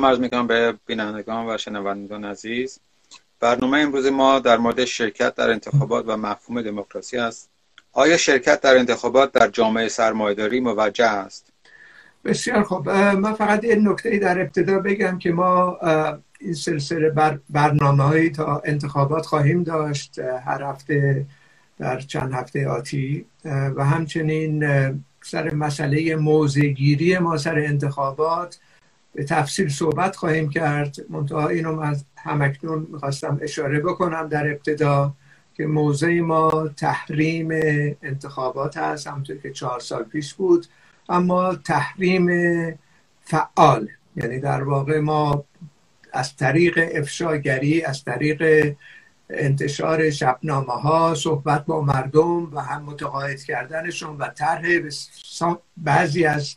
سلام عرض می‌کنم به بینندگان و شنوندگان عزیز. برنامه امروز ما در مورد شرکت در انتخابات و مفهوم دموکراسی است. آیا شرکت در انتخابات در جامعه سرمایداری موجه است؟ بسیار خوب. من فقط این نکته در ابتدا بگم که ما این سلسله بر برنامه هایی تا انتخابات خواهیم داشت هر هفته در چند هفته آتی. و همچنین سر مسئله موزگیری ما سر انتخابات به تفصیل صحبت خواهیم کرد. منتها اینو از همکنون می‌خواستم اشاره بکنم در ابتدا که موضع ما تحریم انتخابات هست همونطور که چهار سال پیش بود. اما تحریم فعال یعنی در واقع ما از طریق افشاگری از طریق انتشار شبنامه ها صحبت با مردم و هم متقاعد کردنشون و طرح بعضی از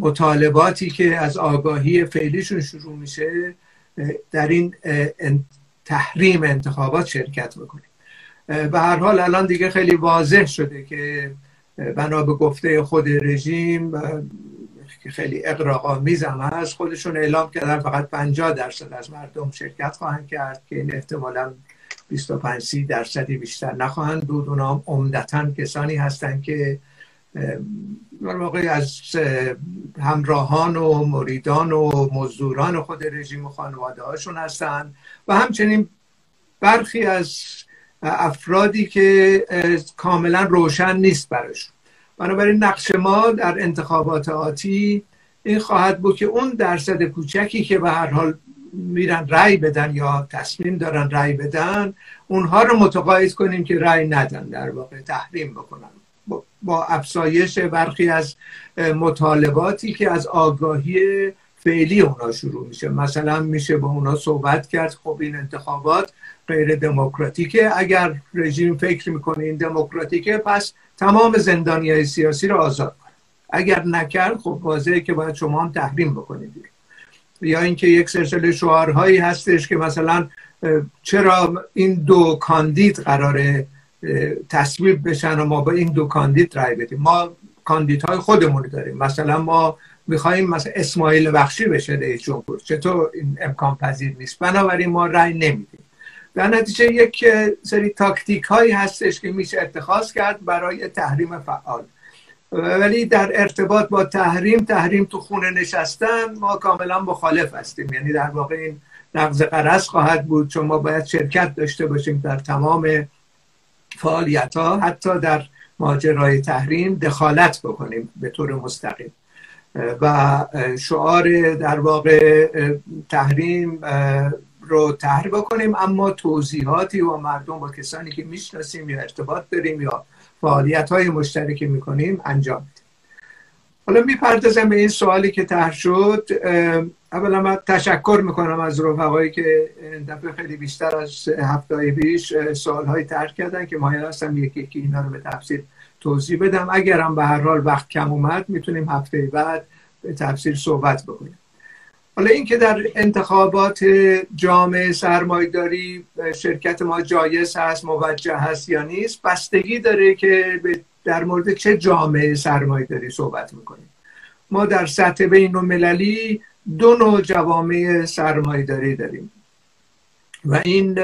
مطالباتی که از آگاهی فعلیشون شروع میشه در این تحریم انتخابات شرکت می‌کنیم. به هر حال الان دیگه خیلی واضح شده که بنا به گفته خود رژیم که خیلی اقراقامیز هم هست خودشون اعلام کردن فقط 50 درصد از مردم شرکت خواهند کرد که این احتمالا 25 30 درصدی بیشتر نخواهند بود. اونا عمدتا کسانی هستند که در واقع از همراهان و مریدان و مزدوران خود رژیم و خانواده هاشون هستند و همچنین برخی از افرادی که کاملا روشن نیست براشون. بنابراین نقش ما در انتخابات آتی این خواهد بود که اون درصد کوچکی که به هر حال میرن رأی بدن یا تصمیم دارن رأی بدن اونها رو متقاعد کنیم که رأی ندن در واقع تحریم بکنن. با افزایش برخی از مطالباتی که از آگاهی فعلی اونا شروع میشه. مثلا میشه با اونا صحبت کرد خب این انتخابات غیر دموکراتیکه. اگر رژیم فکر می‌کنه این دموکراتیکه پس تمام زندانی های سیاسی رو آزاد کنه. اگر نکرد خب واضحه که باید شما هم تحریم بکنید. یا اینکه یک سلسله شعارهایی هستش که مثلا چرا این دو کاندید قراره تصویب بشن و ما با این دو کاندید رای بدیم. ما کاندیدهای خودمون داریم. مثلا ما می‌خوایم مثلا اسماعیل بخشی بشه رئیس جمهور. چطور این امکان پذیر نیست؟ بنابراین ما رای نمیدیم. در نتیجه یک سری تاکتیک هایی هستش که میشه اتخاذ کرد برای تحریم فعال. ولی در ارتباط با تحریم تحریم تو خونه نشستن ما کاملا مخالف هستیم. یعنی در واقع این نقض قرص خواهد بود. چون ما باید شرکت داشته باشیم در تمام فعالیت ها حتی در ماجرای تحریم دخالت بکنیم به طور مستقیم. و شعار در واقع تحریم رو تحریم بکنیم اما توضیحاتی و مردم با کسانی که می‌شناسیم یا ارتباط داریم یا فعالیت های مشترکی می‌کنیم انجام حالا می‌پردازم به این سوالی که طرح شد اولا من تشکر می‌کنم از رفقایی که دفعه خیلی بیشتر از هفته پیش سوال های طرح کردن که مایل هستم یکی یکی اینا رو به تفصیل توضیح بدم. اگرم به هر حال وقت کم اومد می‌تونیم هفته بعد به تفصیل صحبت بکنیم. حالا اینکه در انتخابات جامعه سرمایداری شرکت ما جایز هست موجه هست یا نیست بستگی داره که در مورد چه جامعه سرمایداری صحبت می‌کنیم. ما در سطح بین المللی دو نوع جوامع سرمایداری داریم. و این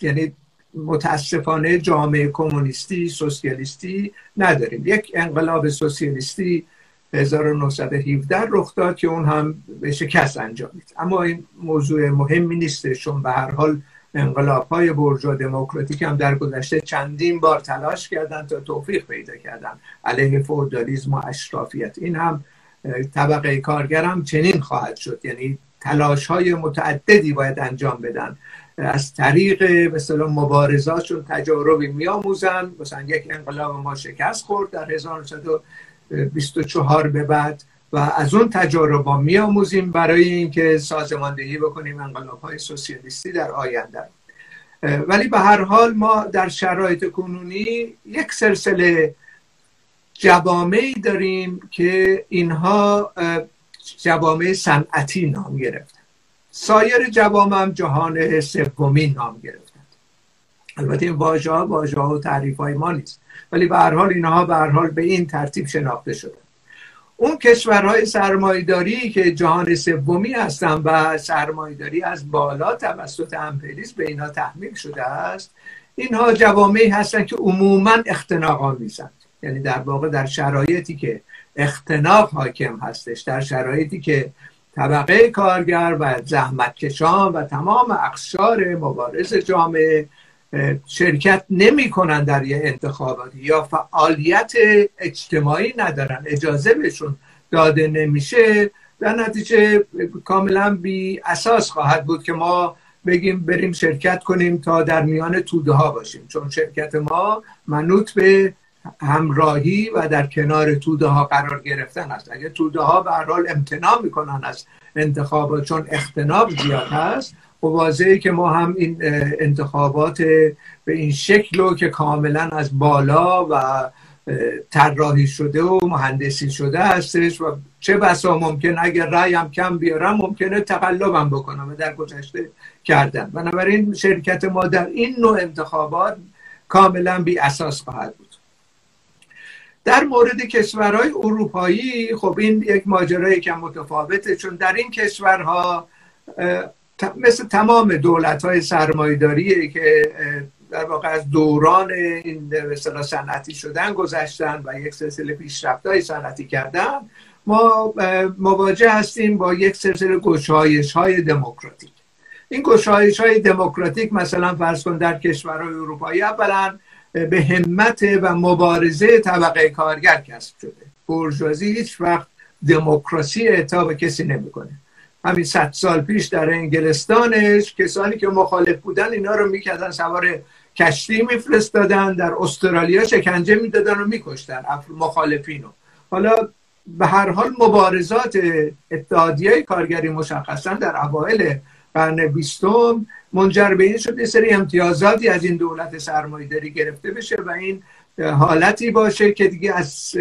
یعنی متاسفانه جامعه کمونیستی سوسیالیستی نداریم. یک انقلاب سوسیالیستی 1917 رخ داد که اون هم به شکست انجامید اما این موضوع مهمی نیست چون به هر حال انقلاب های برجا دموکراتیک هم در گذشته چندین بار تلاش کردن تا توفیق پیدا کردن. علیه فودالیسم و اشرافیت. این هم طبقه هم چنین خواهد شد. یعنی تلاش های متعددی باید انجام بدن. از طریق مثلا مبارزاتشون تجاربی میآموزن. مثلا یک انقلاب ما شکست خورد در 1924 به بعد و از اون تجارب ما میآموزیم برای اینکه سازماندهی بکنیم انقلاب های سوسیالیستی در آینده. ولی به هر حال ما در شرایط کنونی یک سلسله جوامعی داریم که اینها جوامع صنعتی نام گرفتن. سایر جوامع هم جهان سومی نام گرفتن. البته این واژه ها واژه و تعریف های ما نیست. ولی به هر حال اینها به هر حال به این ترتیب شناخته شدن اون کشورهای سرمایداری که جهان سومی هستن و سرمایداری از بالا توسط امپریز به اینا تحمیل شده است اینها جوامعی هستن که عموما اختناق آمیزند. یعنی در واقع در شرایطی که اختناق حاکم هستش در شرایطی که طبقه کارگر و زحمتکشان و تمام اقشار مبارز جامعه شرکت نمی کنن در یه انتخاباتی یا فعالیت اجتماعی ندارن اجازه بهشون داده نمیشه. در نتیجه کاملا بی اساس خواهد بود که ما بگیم بریم شرکت کنیم تا در میان توده ها باشیم چون شرکت ما منوط به همراهی و در کنار توده ها قرار گرفتن است. اگر توده ها به حال امتناع می‌کنن از انتخابات چون اختناب زیاد هست و واضحه که ما هم این انتخابات به این شکل رو که کاملا از بالا و طراحی شده و مهندسی شده هستش و چه بسا ممکن اگر رأیم کم بیارم ممکنه تقلبم بکنم و در گذشته کردن. بنابراین شرکت ما در این نوع انتخابات کاملا بی اساس خواهد در مورد کشورهای اروپایی خب این یک ماجرای که متفاوته چون در این کشورها مثل تمام دولت های سرمایداری که در واقع از دوران این مثلا صنعتی شدن گذشتن و یک سلسله پیشرفت های صنعتی کردن ما مواجه هستیم با یک سلسله گشایش های دموکراتیک. این گشایش های دموکراتیک مثلا فرض کن در کشورهای اروپایی اولا به همت و مبارزه طبقه کارگر کسب شده. برجوازی هیچ وقت دموکراسی اعطا کسی نمی‌کنه. همین صد سال پیش در انگلستانش کسانی که مخالف بودن اینا رو می‌کردن سوار کشتی میفرستادن در استرالیا شکنجه می‌دادن و میکشتن مخالفینو. حالا به هر حال مبارزات اتحادیه کارگری مشخصا در اوایل قرن بیستم منجر به این شد یه سری امتیازاتی از این دولت سرمایه‌داری گرفته بشه و این حالتی باشه که دیگه از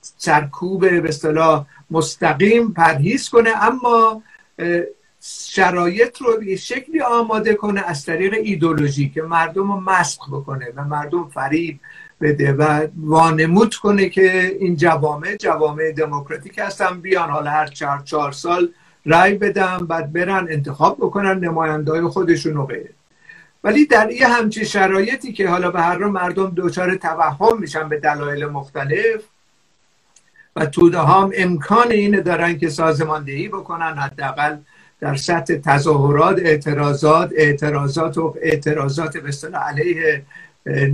سرکوب به اصطلاح مستقیم پرهیز کنه. اما شرایط رو به شکلی آماده کنه از طریق ایدولوژی که مردم رو مسخ بکنه و مردم فریب بده و وانمود کنه که این جوامع جوامع دموکراتیک هستن بیان حالا هر چهار چهار سال رای بدن بعد برن انتخاب بکنن نمایندای خودشون رو غیره ولی در یه همچین شرایطی که حالا به هر رو مردم دچار توهم میشن به دلایل مختلف و توده هم امکان اینه دارن که سازماندهی بکنن حداقل در سطح تظاهرات اعتراضات اعتراضات و اعتراضات به علیه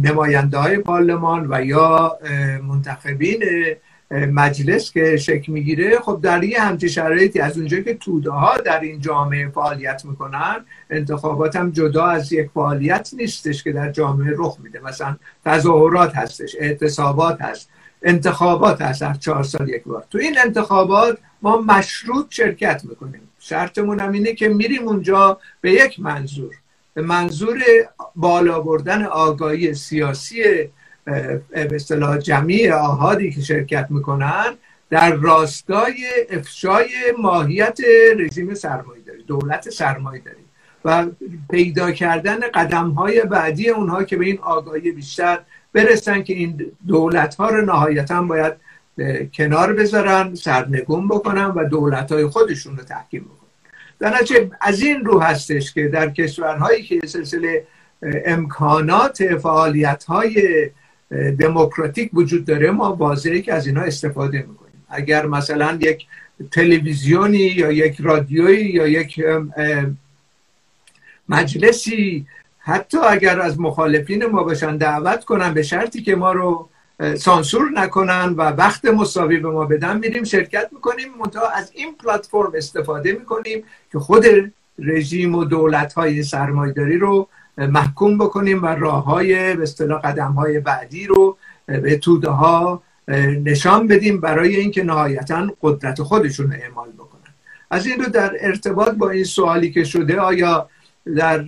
نماینده های پارلمان و یا منتخبین مجلس که شکل می‌گیره خب در یه همچین شرایطی از اونجا که توده ها در این جامعه فعالیت می‌کنن انتخابات هم جدا از یک فعالیت نیستش که در جامعه رخ میده. مثلا تظاهرات هستش اعتصابات هست انتخابات هست هر چهار سال یک بار. تو این انتخابات ما مشروط شرکت می‌کنیم. شرطمون هم اینه که میریم اونجا به یک منظور به منظور بالا بردن آگاهی سیاسی به جمعی آهادی که شرکت می‌کنن در راستای افشای ماهیت رژیم سرمایه‌داری دولت سرمایه‌داری و پیدا کردن قدم های بعدی اونها که به این آگاهی بیشتر برسن که این دولت ها رو نهایتا باید کنار بذارن سرنگون بکنن و دولت های خودشون رو تحکیم بکنن. در از این رو هستش که در کشورهایی که سلسله امکانات فعالیت های دموکراتیک وجود داره ما واضحه که از اینها استفاده می‌کنیم. اگر مثلا یک تلویزیونی یا یک رادیویی یا یک مجلسی حتی اگر از مخالفین ما باشن دعوت کنن به شرطی که ما رو سانسور نکنن و وقت مساوی به ما بدن میریم شرکت می‌کنیم منتها از این پلتفرم استفاده می‌کنیم که خود رژیم و دولت های سرمایداری رو محکوم بکنیم و راه های به اصطلاح قدم های بعدی رو به توده ها نشان بدیم برای اینکه نهایتا قدرت خودشون رو اعمال بکنن. از این رو در ارتباط با این سوالی که شده آیا در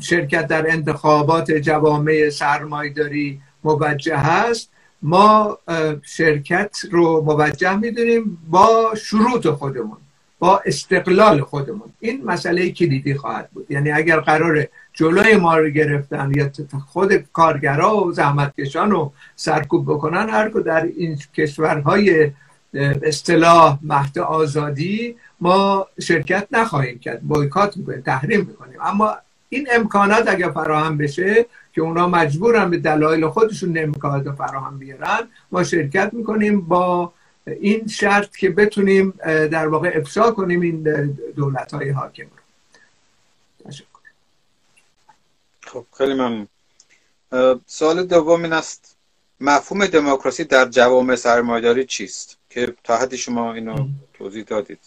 شرکت در انتخابات جوامع سرمایداری موجه هست؟ ما شرکت رو موجه می‌دونیم با شروط خودمون. با استقلال خودمون. این مسئله کلیدی خواهد بود. یعنی اگر قرار جلوی ما رو گرفتن یا خود کارگرا و زحمتکشان رو سرکوب بکنن هر در این کشورهای اصطلاح مهد آزادی ما شرکت نخواهیم کرد. بایکات می‌کنیم تحریم می‌کنیم. اما این امکانات اگر فراهم بشه که اونا مجبورن به دلایل خودشون امکانات فراهم بیارن ما شرکت می‌کنیم با این شرط که بتونیم در واقع افشا کنیم این دولت های حاکم رو. خب خیلی ممنون. سوال دوم این است مفهوم دموکراسی در جوامع سرمایداری چیست؟ که تا حدی شما اینو توضیح دادید.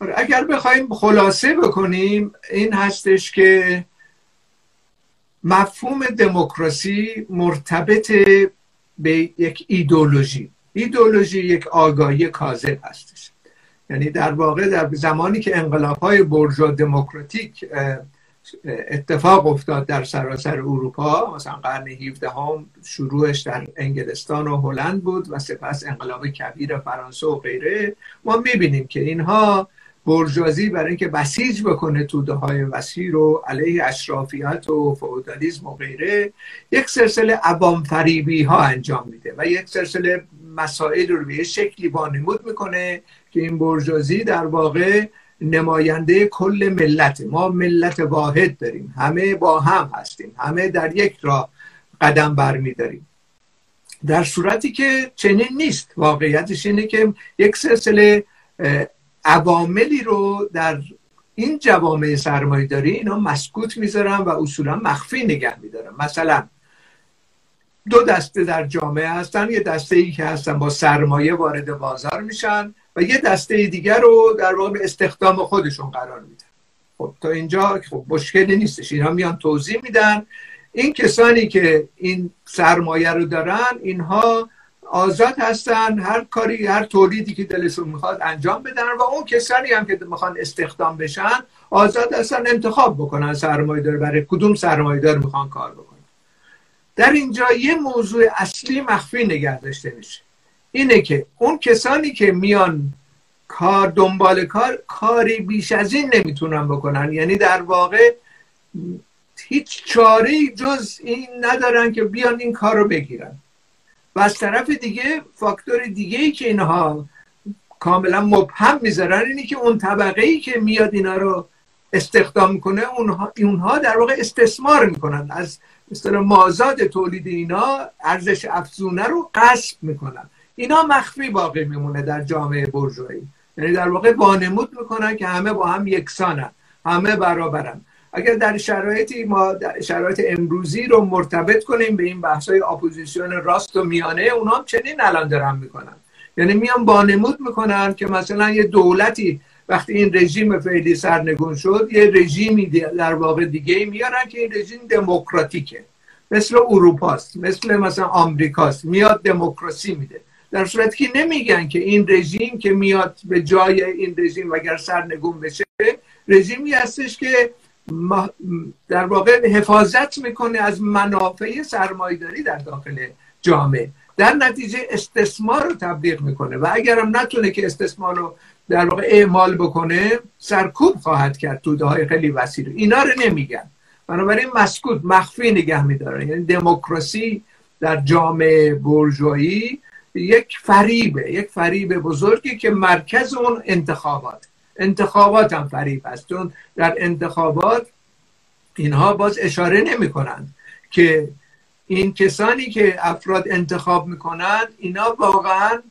آره، اگر بخوایم خلاصه بکنیم این هستش که مفهوم دموکراسی مرتبط به یک ایدولوژی ایدولوژی یک آگاهی کاذب هستش. یعنی در واقع در زمانی که انقلاب های دموکراتیک اتفاق افتاد در سراسر اروپا مثلا قرن 17 هم شروعش در انگلستان و هلند بود و سپس انقلاب کبیر فرانسه و غیره ما می‌بینیم که اینها برجوازی برای اینکه بسیج بکنه توده های وسیع رو علیه اشرافیت و فودالیزم و غیره یک سلسله عوام فریبی ها انجام میده و یک سلسله مسائل رو به شکلی بانمود می‌کنه که این برجوازی در واقع نماینده کل ملت. ما ملت واحد داریم. همه با هم هستیم. همه در یک راه قدم برمیداریم. در صورتی که چنین نیست. واقعیتش اینه که یک سلسله عواملی رو در این جوامع سرمایه داری اینا مسکوت می‌ذارن و اصولا مخفی نگه میدارن. مثلا دو دسته در جامعه هستن یه دسته ای که هستن با سرمایه وارد بازار میشن و یه دسته دیگر رو در واقع استخدام خودشون قرار میدن. خب تا اینجا خب مشکلی نیستش. اینها میان توضیح میدن. این کسانی که این سرمایه رو دارن اینها آزاد هستن هر کاری هر تولیدی که دلشون می‌خواد انجام بدن و اون کسانی هم که می‌خوان استخدام بشن آزاد هستن انتخاب بکنن سرمایه دار برای کدوم سرمایه دار می‌خوان کار بکنن. در اینجا یه موضوع اصلی مخفی نگه داشته میشه اینه که اون کسانی که میان کار دنبال کار کاری بیش از این نمی‌تونن بکنن. یعنی در واقع هیچ چاره جز این ندارن که بیان این کار رو بگیرن. و از طرف دیگه فاکتور دیگه ای که اینها کاملا مبهم می‌ذارن اینه که اون طبقه ای که میاد اینا رو استخدام کنه اونها, اونها در واقع استثمار می‌کنن. از مثل مازاد تولید اینا ارزش افزونه رو قصب می‌کنن. اینا مخفی باقی میمونه در جامعه برجوهی یعنی در واقع وانمود می‌کنن که همه با هم یکسانن همه برابرن. اگر در شرایطی ما در شرایط امروزی رو مرتبط کنیم به این بحث های اپوزیسیون راست و میانه اونا هم چنین الان دارن می‌کنن. یعنی میان بانمود می‌کنن که مثلا یه دولتی وقتی این رژیم فعلی سرنگون شد یه رژیمی در واقع دیگه میارن که این رژیم دموکراتیکه. مثل اروپاست مثل مثلا آمریکاست. میاد دموکراسی میده. در صورتی که نمیگن که این رژیم که میاد به جای این رژیم اگر سرنگون بشه رژیمی هستش که در واقع حفاظت می‌کنه از منافع سرمایداری در داخل جامعه. در نتیجه استثمار رو تبلیغ می‌کنه. و اگرم نتونه که استثمار رو در واقع اعمال بکنه سرکوب خواهد کرد توده های خیلی وسیع. اینا رو نمیگن. بنابراین مسکوت مخفی نگه میدارن. یعنی دموکراسی در جامعه برجویی یک فریبه یک فریب بزرگی که مرکز اون انتخابات. انتخابات هم فریب هست چون در انتخابات اینها باز اشاره نمی کنند که این کسانی که افراد انتخاب می‌کنند اینا واقعا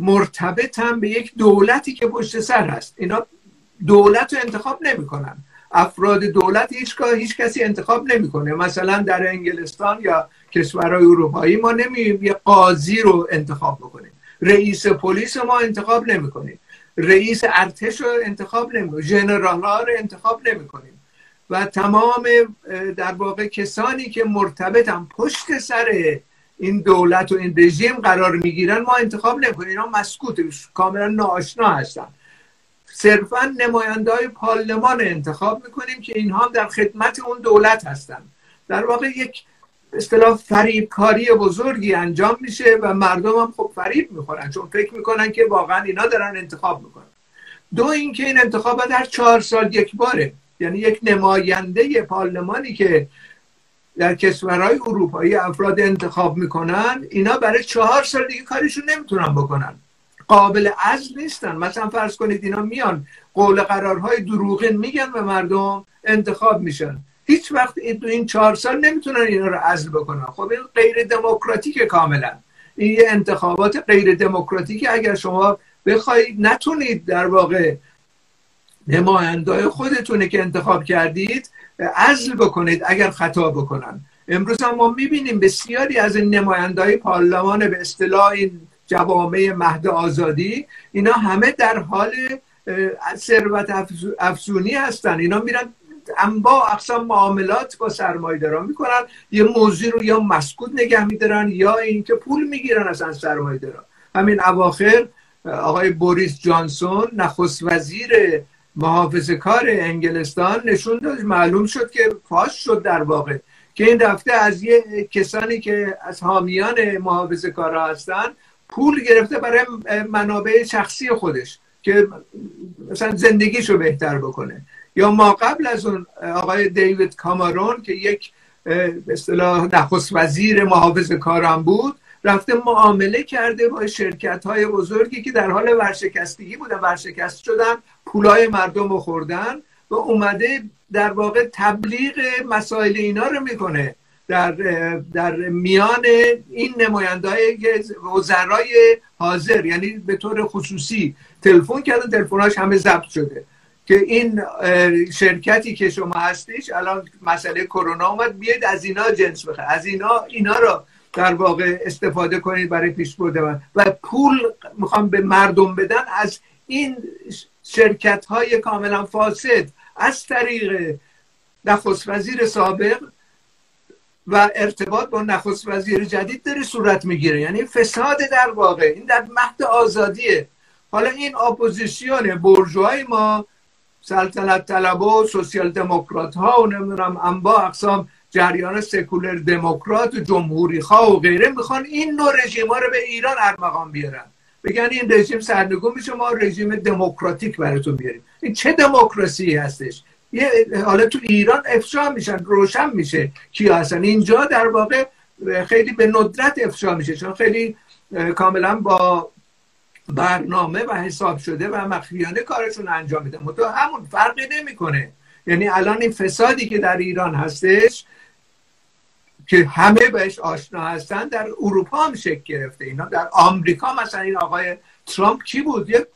مرتبط هم به یک دولتی که پشت سر هست. اینا دولت رو انتخاب نمی‌کنن. افراد دولت هیچ هیچ کسی انتخاب نمی‌کنه. مثلا در انگلستان یا کشورهای اروپایی ما نمی یه قاضی رو انتخاب بکنیم. رئیس پلیس ما انتخاب نمی‌کنیم. رئیس ارتش رو انتخاب نمی‌کنیم. ژنرال رو انتخاب نمی‌کنیم. و تمام در واقع کسانی که مرتبطن پشت سر این دولت و این رژیم قرار می‌گیرن ما انتخاب نمی‌کنیم. اینا مسکوت کاملا ناآشنا هستن. صرفا نماینده های پارلمان انتخاب می‌کنیم که اینها در خدمت اون دولت هستن. در واقع یک اصطلاح فریب کاری بزرگی انجام میشه و مردم هم خب فریب می‌خورن چون فکر می‌کنن که واقعا اینا دارن انتخاب می‌کنن. دو اینکه این انتخابات هر چهار سال یک باره. یعنی یک نماینده پارلمانی که در کشورهای اروپایی افراد انتخاب می‌کنن اینا برای چهار سال دیگه کارشون نمی‌تونن بکنن. قابل عزل نیستن. مثلا فرض کنید اینا میان قول قرارهای دروغین میگن به مردم انتخاب میشن. هیچ وقت این این چهار سال نمی‌تونن اینا رو عزل بکنن. خب این غیر دموکراتیک کاملا. این یه انتخابات غیر دموکراتیک اگر شما بخواید نتونید در واقع نماینده خودتونه که انتخاب کردید عزل بکنید اگر خطا بکنن. امروز هم ما می‌بینیم بسیاری از این نماینده پارلمان به اصطلاح این جوامع مهد آزادی اینا همه در حال ثروت افزونی هستن. اینا میرن انواع اقسام معاملات با سرمایه‌داران می‌کنن. یه موضوع رو یا مسکوت نگه میدارن یا اینکه پول می‌گیرن اصلا سرمایه‌داران. همین اواخر آقای بوریس جانسون نخست وزیر محافظ کار انگلستان نشون داد معلوم شد که فاش شد در واقع که این رفته از یه کسانی که از حامیان محافظ کار هستن پول گرفته برای منابع شخصی خودش که مثلا زندگیشو بهتر بکنه. یا ما قبل از اون آقای دیوید کامارون که یک به اصطلاح نخست وزیر محافظ کارم بود رفته معامله کرده با شرکت های بزرگی که در حال ورشکستگی بودن ورشکست شدن پولای مردم رو خوردن و اومده در واقع تبلیغ مسائل اینا رو می‌کنه. در, در میان این نماینده وزرای حاضر یعنی به طور خصوصی تلفن کردن تلفناش همه ضبط شده. که این شرکتی که شما هستیش الان مسئله کرونا اومد بیاید از اینا جنس بخیر از اینا اینا رو در واقع استفاده کنید برای پیش برده و پول می‌خوام به مردم بدن از این شرکت های کاملا فاسد از طریق نخست وزیر سابق و ارتباط با نخست وزیر جدید داره صورت می‌گیره. یعنی فساد در واقع. این در مهد آزادیه. حالا این اپوزیسیون بورژوای ما سلطنت طلبا و سوسیال دموکرات ها و نمی‌دونم انواع اقسام جریان سکولار دموکرات و جمهوری خواه و غیره می‌خوان این نوع رژیم ها رو به ایران ارمغان بیارن. بگن این رژیم سرنگون میشه ما رژیم دموکراتیک براتون بیاریم. این چه دموکراسی هستش؟ یه حالا تو ایران افشا میشن روشن میشه کی هستن. اینجا در واقع خیلی به ندرت افشا میشه چون خیلی کاملا با برنامه و حساب شده و مخفیانه کارشون انجام میدن تو همون فرقی نمی‌کنه. یعنی الان این فسادی که در ایران هستش که همه بهش آشنا هستن در اروپا هم شکل گرفته. اینا در آمریکا مثلا این آقای ترامپ کی بود؟ یه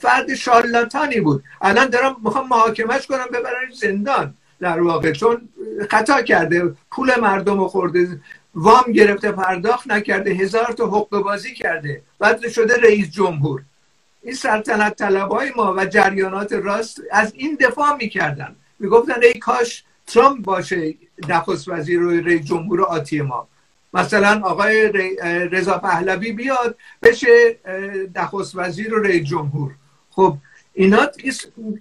فرد شالاتانی بود. الان دارم می‌خوام محاکمش کنم ببرن زندان. در واقع چون خطا کرده پول مردم رو خورده وام گرفته پرداخت نکرده هزار تا حقوق بازی کرده. بعد شده رئیس جمهور. این سلطنت طلبای ما و جریانات راست از این دفاع می‌کردن. می‌گفتن ای کاش ترامپ باشه نخست وزیر و رئیس جمهور آتی ما مثلا آقای رضا پهلوی بیاد بشه نخست وزیر و رئیس جمهور. خب اینا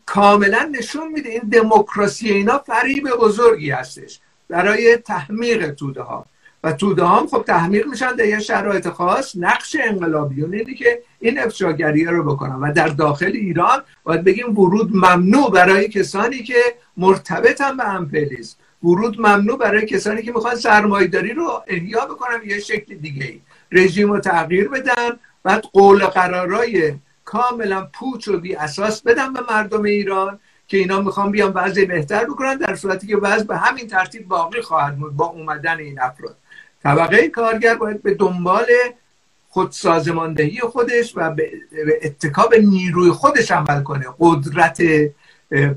کاملا نشون میده این دموکراسی اینا فریب بزرگی هستش برای تحمیق توده ها. و توده هم خب تحمیق میشن در یه شرایط خاص نقش انقلابیون اینه که این افشاگریه رو بکنن. و در داخل ایران باید بگیم ورود ممنوع برای کسانی که مرتبطن به امپلیزم ورود ممنوع برای کسانی که می‌خوان سرمایداری رو احیا بکنن یه شکل دیگه ای رژیم رو تغییر بدن بعد قول قرارای کاملا پوچ و بی اساس بدن به مردم ایران که اینا می‌خوان بیان وضع بهتر بکنن در صورتی که وضع به همین ترتیب باقی خواهد بود با اومدن این افراد. طبقه کارگر باید به دنبال خود سازماندهی خودش و به اتکاب نیروی خودش عمل کنه. قدرت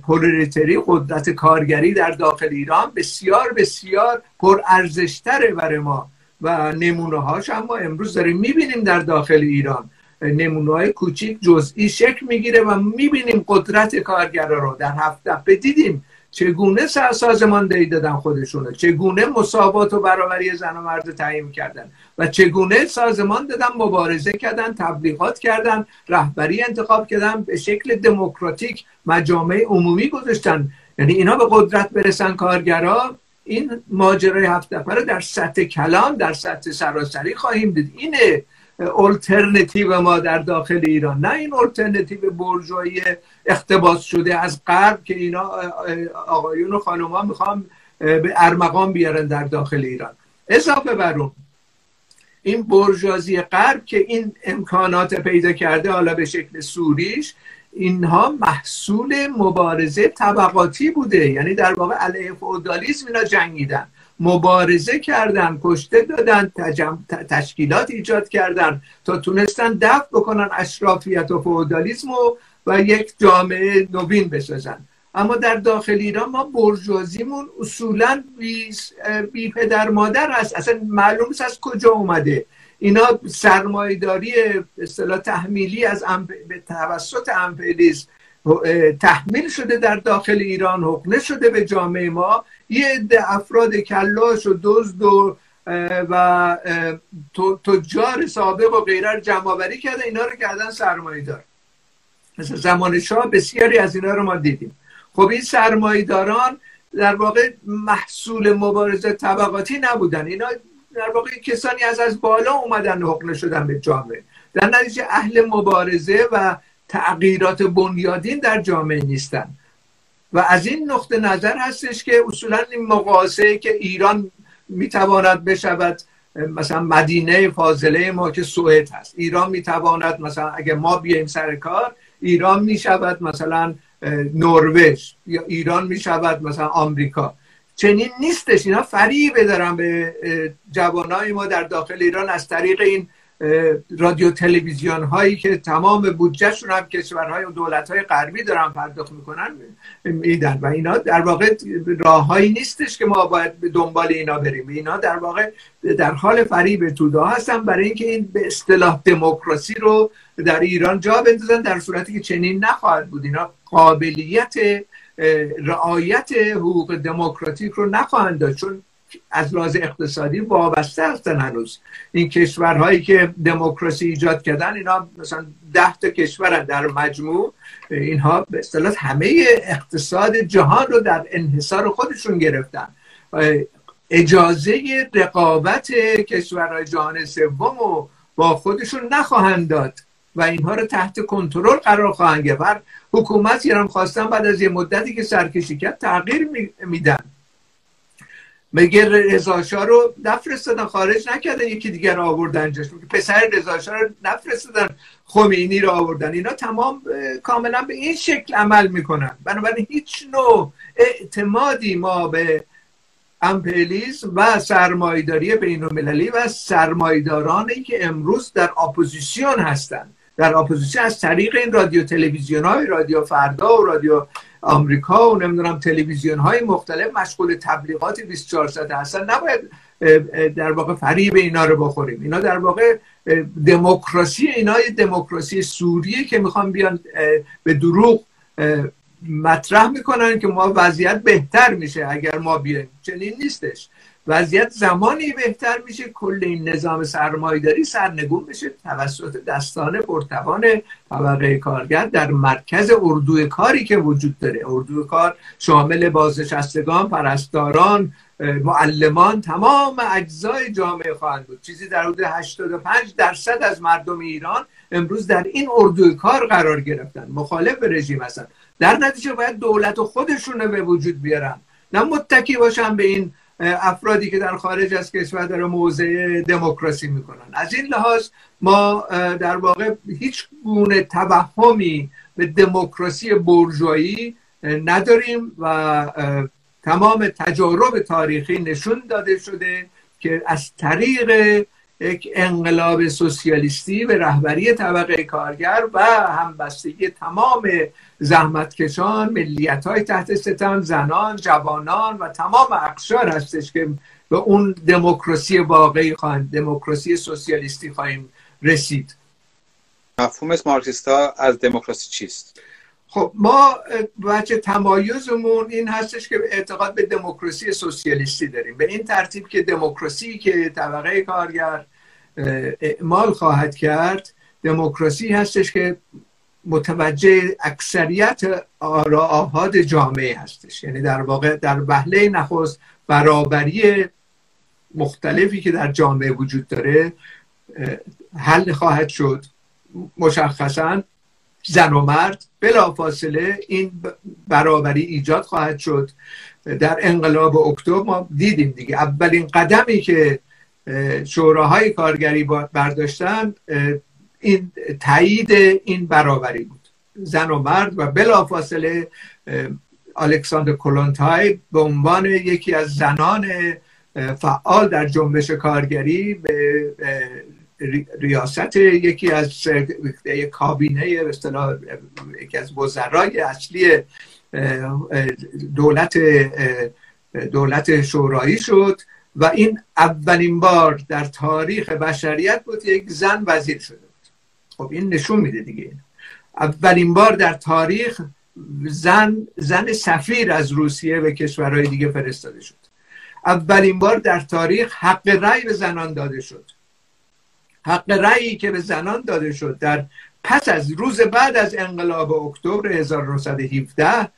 پولریتری قدرت کارگری در داخل ایران بسیار بسیار پر ارزشتره برای ما و نمونه هاش اما امروز داریم می‌بینیم در داخل ایران. نمونه های کوچیک جزئی شکل می‌گیره و می‌بینیم قدرت کارگرا رو. در هفته دیدیم چگونه سازماندهی دادن خودشونه چگونه مساوات و برابری زن و مرد تعیین کردن؟ و چگونه سازمان دادن مبارزه کردن تبلیغات کردن رهبری انتخاب کردن به شکل دموکراتیک مجامع عمومی گذاشتن؟ یعنی اینا به قدرت برسن کارگرا؟ این ماجرای هفت نفره در سطح کلان در سطح سراسری خواهیم دید. اینه الترنتیو ما در داخل ایران. نه این الترنتیو برجایی اختباس شده از غرب که اینا آقایون و خانوما می‌خوام به ارمغان بیارن در داخل ایران. اضافه برون این برجازی غرب که این امکانات پیدا کرده حالا به شکل سوریش اینها محصول مبارزه طبقاتی بوده. یعنی در واقع علیه فودالیزم اینا جنگیدن. مبارزه کردن کشته دادن تشکیلات ایجاد کردن تا تونستن دفع بکنن اشرافیت و فودالیسم و, و یک جامعه نوین بسازن. اما در داخل ایران ما برجوازیمون اصولا بی, بی پدر مادر هست اصلا معلوم از کجا اومده. اینا سرمایداری اصطلاح تحمیلی از به توسط امپلیز تحمیل شده در داخل ایران حقنه شده به جامعه ما. یه عده افراد کلاش و دزد و و تجار سابق و غیره رو جمع کرده اینا رو کردن سرمایه دار مثل زمان شاه بسیاری از اینا رو ما دیدیم. خب این سرمایداران در واقع محصول مبارزه طبقاتی نبودن. اینا در واقع کسانی از از بالا اومدن حقنه شدن به جامعه. در نتیجه اهل مبارزه و تغییرات بنیادین در جامعه نیستن. و از این نقطه نظر هستش که اصولا این مقاسه که ایران می‌تواند بشود مثلا مدینه فاضله ما که سوئد هست ایران می‌تواند مثلا اگه ما بیایم سر کار ایران می‌شود مثلا نروژ یا ایران می‌شود مثلا آمریکا. چنین نیستش اینا فریبه دارن به جوانای ما در داخل ایران از طریق این رادیو تلویزیون هایی که تمام بودجهشون هم کشورهای و دولت های غربی دارن پرداخت می‌کنن میدن. و اینا در واقع راههایی نیستش که ما باید به دنبال اینا بریم. اینا در واقع در حال فریب تودا هستن برای اینکه این به اصطلاح دموکراسی رو در ایران جا بندازن در صورتی که چنین نخواهد بود. اینا قابلیت رعایت حقوق دموکراتیک رو نخواهند داشت. چون از لحاظ اقتصادی وابسته هستن هنوز. این کشورهایی که دموکراسی ایجاد کردن اینا مثلا ده تا کشورن در مجموع. اینها به اصطلاح همه اقتصاد جهان رو در انحصار خودشون گرفتن. اجازه رقابت کشورهای جهان سوم رو با خودشون نخواهند داد و اینها رو تحت کنترل قرار خواهند گرفت. حکومت ایران خواستن بعد از یه مدتی که سرکشی کرد تغییر میدن. مگه رضا رو نفرستادن خارج نکردن یکی دیگر آوردن جاش. پسر رضا رو نفرستادن خمینی رو آوردن. اینا تمام کاملا به این شکل عمل می‌کنن. بنابراین هیچ نوع اعتمادی ما به امپریالیسم و سرمایه‌داری بین المللی و سرمایه‌دارانی که امروز در اپوزیسیون هستند در اپوزیسیون از طریق این رادیو تلویزیون های رادیو فردا و رادیو آمریکا و نمی‌دونم تلویزیون های مختلف مشغول تبلیغات 24 ساعته هستن. نباید در واقع فریب اینا رو بخوریم. اینا در واقع دموکراسی اینا دموکراسی سوریه که می‌خوان بیان به دروغ مطرح می‌کنن که ما وضعیت بهتر میشه اگر ما بیایم. چنین نیستش. وضعیت زمانی بهتر میشه کل این نظام سرمایداری سرنگون بشه. توسط دستان پرتوان طبقه کارگر در مرکز اردوی کاری که وجود داره. اردوی کار شامل بازنشستگان پرستاران معلمان تمام اجزای جامعه خواهند بود. چیزی در حدود 85 درصد از مردم ایران امروز در این اردوی کار قرار گرفتن. مخالف رژیم هستن. در نتیجه باید دولت خودشون رو به وجود بیارن. نه متکی باشن به این افرادی که در خارج از کشور داره موضع دموکراسی می‌کنن. از این لحاظ ما در واقع هیچ گونه توهمی به دموکراسی برجویی نداریم و تمام تجارب تاریخی نشون داده شده که از طریق یک انقلاب سوسیالیستی به رهبری طبقه کارگر و همبستگی تمام زحمتکشان ملیت های تحت ستم زنان جوانان و تمام اقشار هستش که به اون دموکراسی واقعی خواهیم دموکراسی سوسیالیستی خواهیم رسید. مفهوم مارکسیستا از دموکراسی چیست؟ خب ما بچه تمایزمون این هستش که اعتقاد به دموکراسی سوسیالیستی داریم. به این ترتیب که دموکراسی که طبقه کارگر اعمال خواهد کرد دموکراسی هستش که متوجه اکثریت آهاد جامعه هستش. یعنی در واقع در وهله نخست برابری مختلفی که در جامعه وجود داره حل خواهد شد. مشخصا زن و مرد بلا فاصله این برابری ایجاد خواهد شد. در انقلاب اکتبر ما دیدیم دیگه. اولین قدمی که شوراهای کارگری برداشتن این تایید این برابری بود. زن و مرد و بلافاصله الکساندر کلونتای به عنوان یکی از زنان فعال در جنبش کارگری به ریاست یکی از کابینه یکی از وزرای اصلی دولت دولت شورایی شد و این اولین بار در تاریخ بشریت بود یک زن وزیر بود خب این نشون میده دیگه. اولین بار در تاریخ زن زن سفیر از روسیه به کشورهای دیگه فرستاده شد. اولین بار در تاریخ حق رأی به زنان داده شد. حق رأیی که به زنان داده شد در پس از روز بعد از انقلاب اکتبر 1917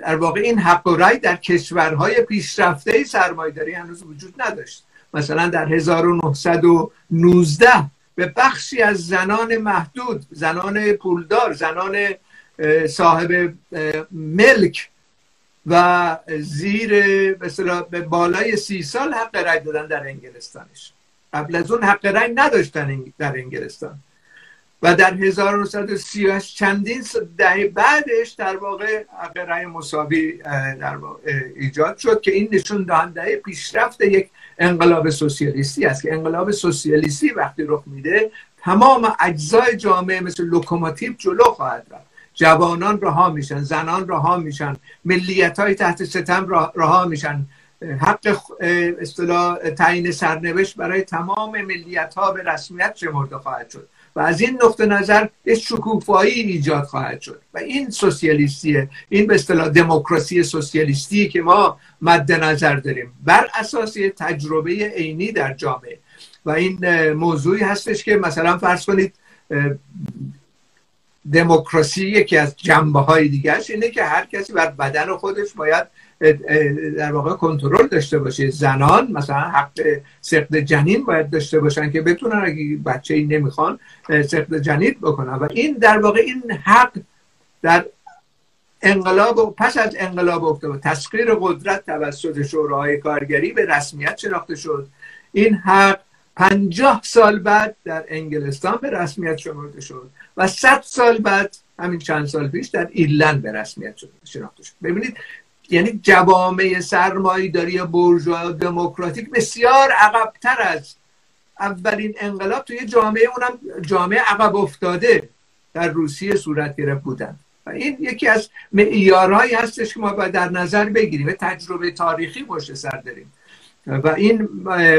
در واقع این حق و رأی در کشورهای پیشرفته سرمایداری هنوز وجود نداشت. مثلا در 1919 به بخشی از زنان محدود زنان پولدار زنان صاحب ملک و زیر به بالای سی سال حق رأی دادن در انگلستانش. قبل از اون حق رأی نداشتن در انگلستان. و در 1938 چندین دهه بعدش در واقع حق رأی مساوی در ایجاد شد که این نشون دهنده پیشرفت یک انقلاب سوسیالیستی است که انقلاب سوسیالیستی وقتی رخ میده تمام اجزای جامعه مثل لوکوموتیو جلو خواهد رفت. جوانان رها میشن زنان رها میشن ملیت های تحت ستم رها میشن. حق اصطلاح تعیین سرنوشت برای تمام ملیت ها به رسمیت شمرده خواهد شد. و از این نقطه نظر یک شکوفایی ایجاد خواهد شد. و این سوسیالیستیه این به اصطلاح دموکراسی سوسیالیستی که ما مد نظر داریم. بر اساس تجربه عینی در جامعه. و این موضوعی هستش که مثلا فرض کنید دموکراسی یکی از جنبه های دیگرش اینه که هر کسی بر بدن خودش باید در واقع کنترل داشته باشه. زنان مثلا حق سقط جنین باید داشته باشن که بتونن اگه بچه ای نمی‌خوان سقط جنین بکنن. و این در واقع این حق در انقلاب و پس از انقلاب اکتبر تسخیر قدرت توسط شوراهای کارگری به رسمیت شناخته شد. این حق پنجاه سال بعد در انگلستان به رسمیت شمرده شد و صد سال بعد همین چند سال پیش در ایرلند به رسمیت شناخته شد. ببینید یعنی جوامع سرمایه‌داری برجوا دموکراتیک بسیار عقبتر از اولین انقلاب توی جامعه اونم جامعه عقب افتاده در روسیه صورت گرفت بودن. و این یکی از معیارهایی هستش که ما باید در نظر بگیریم تجربه تاریخی پشت سر داریم. و این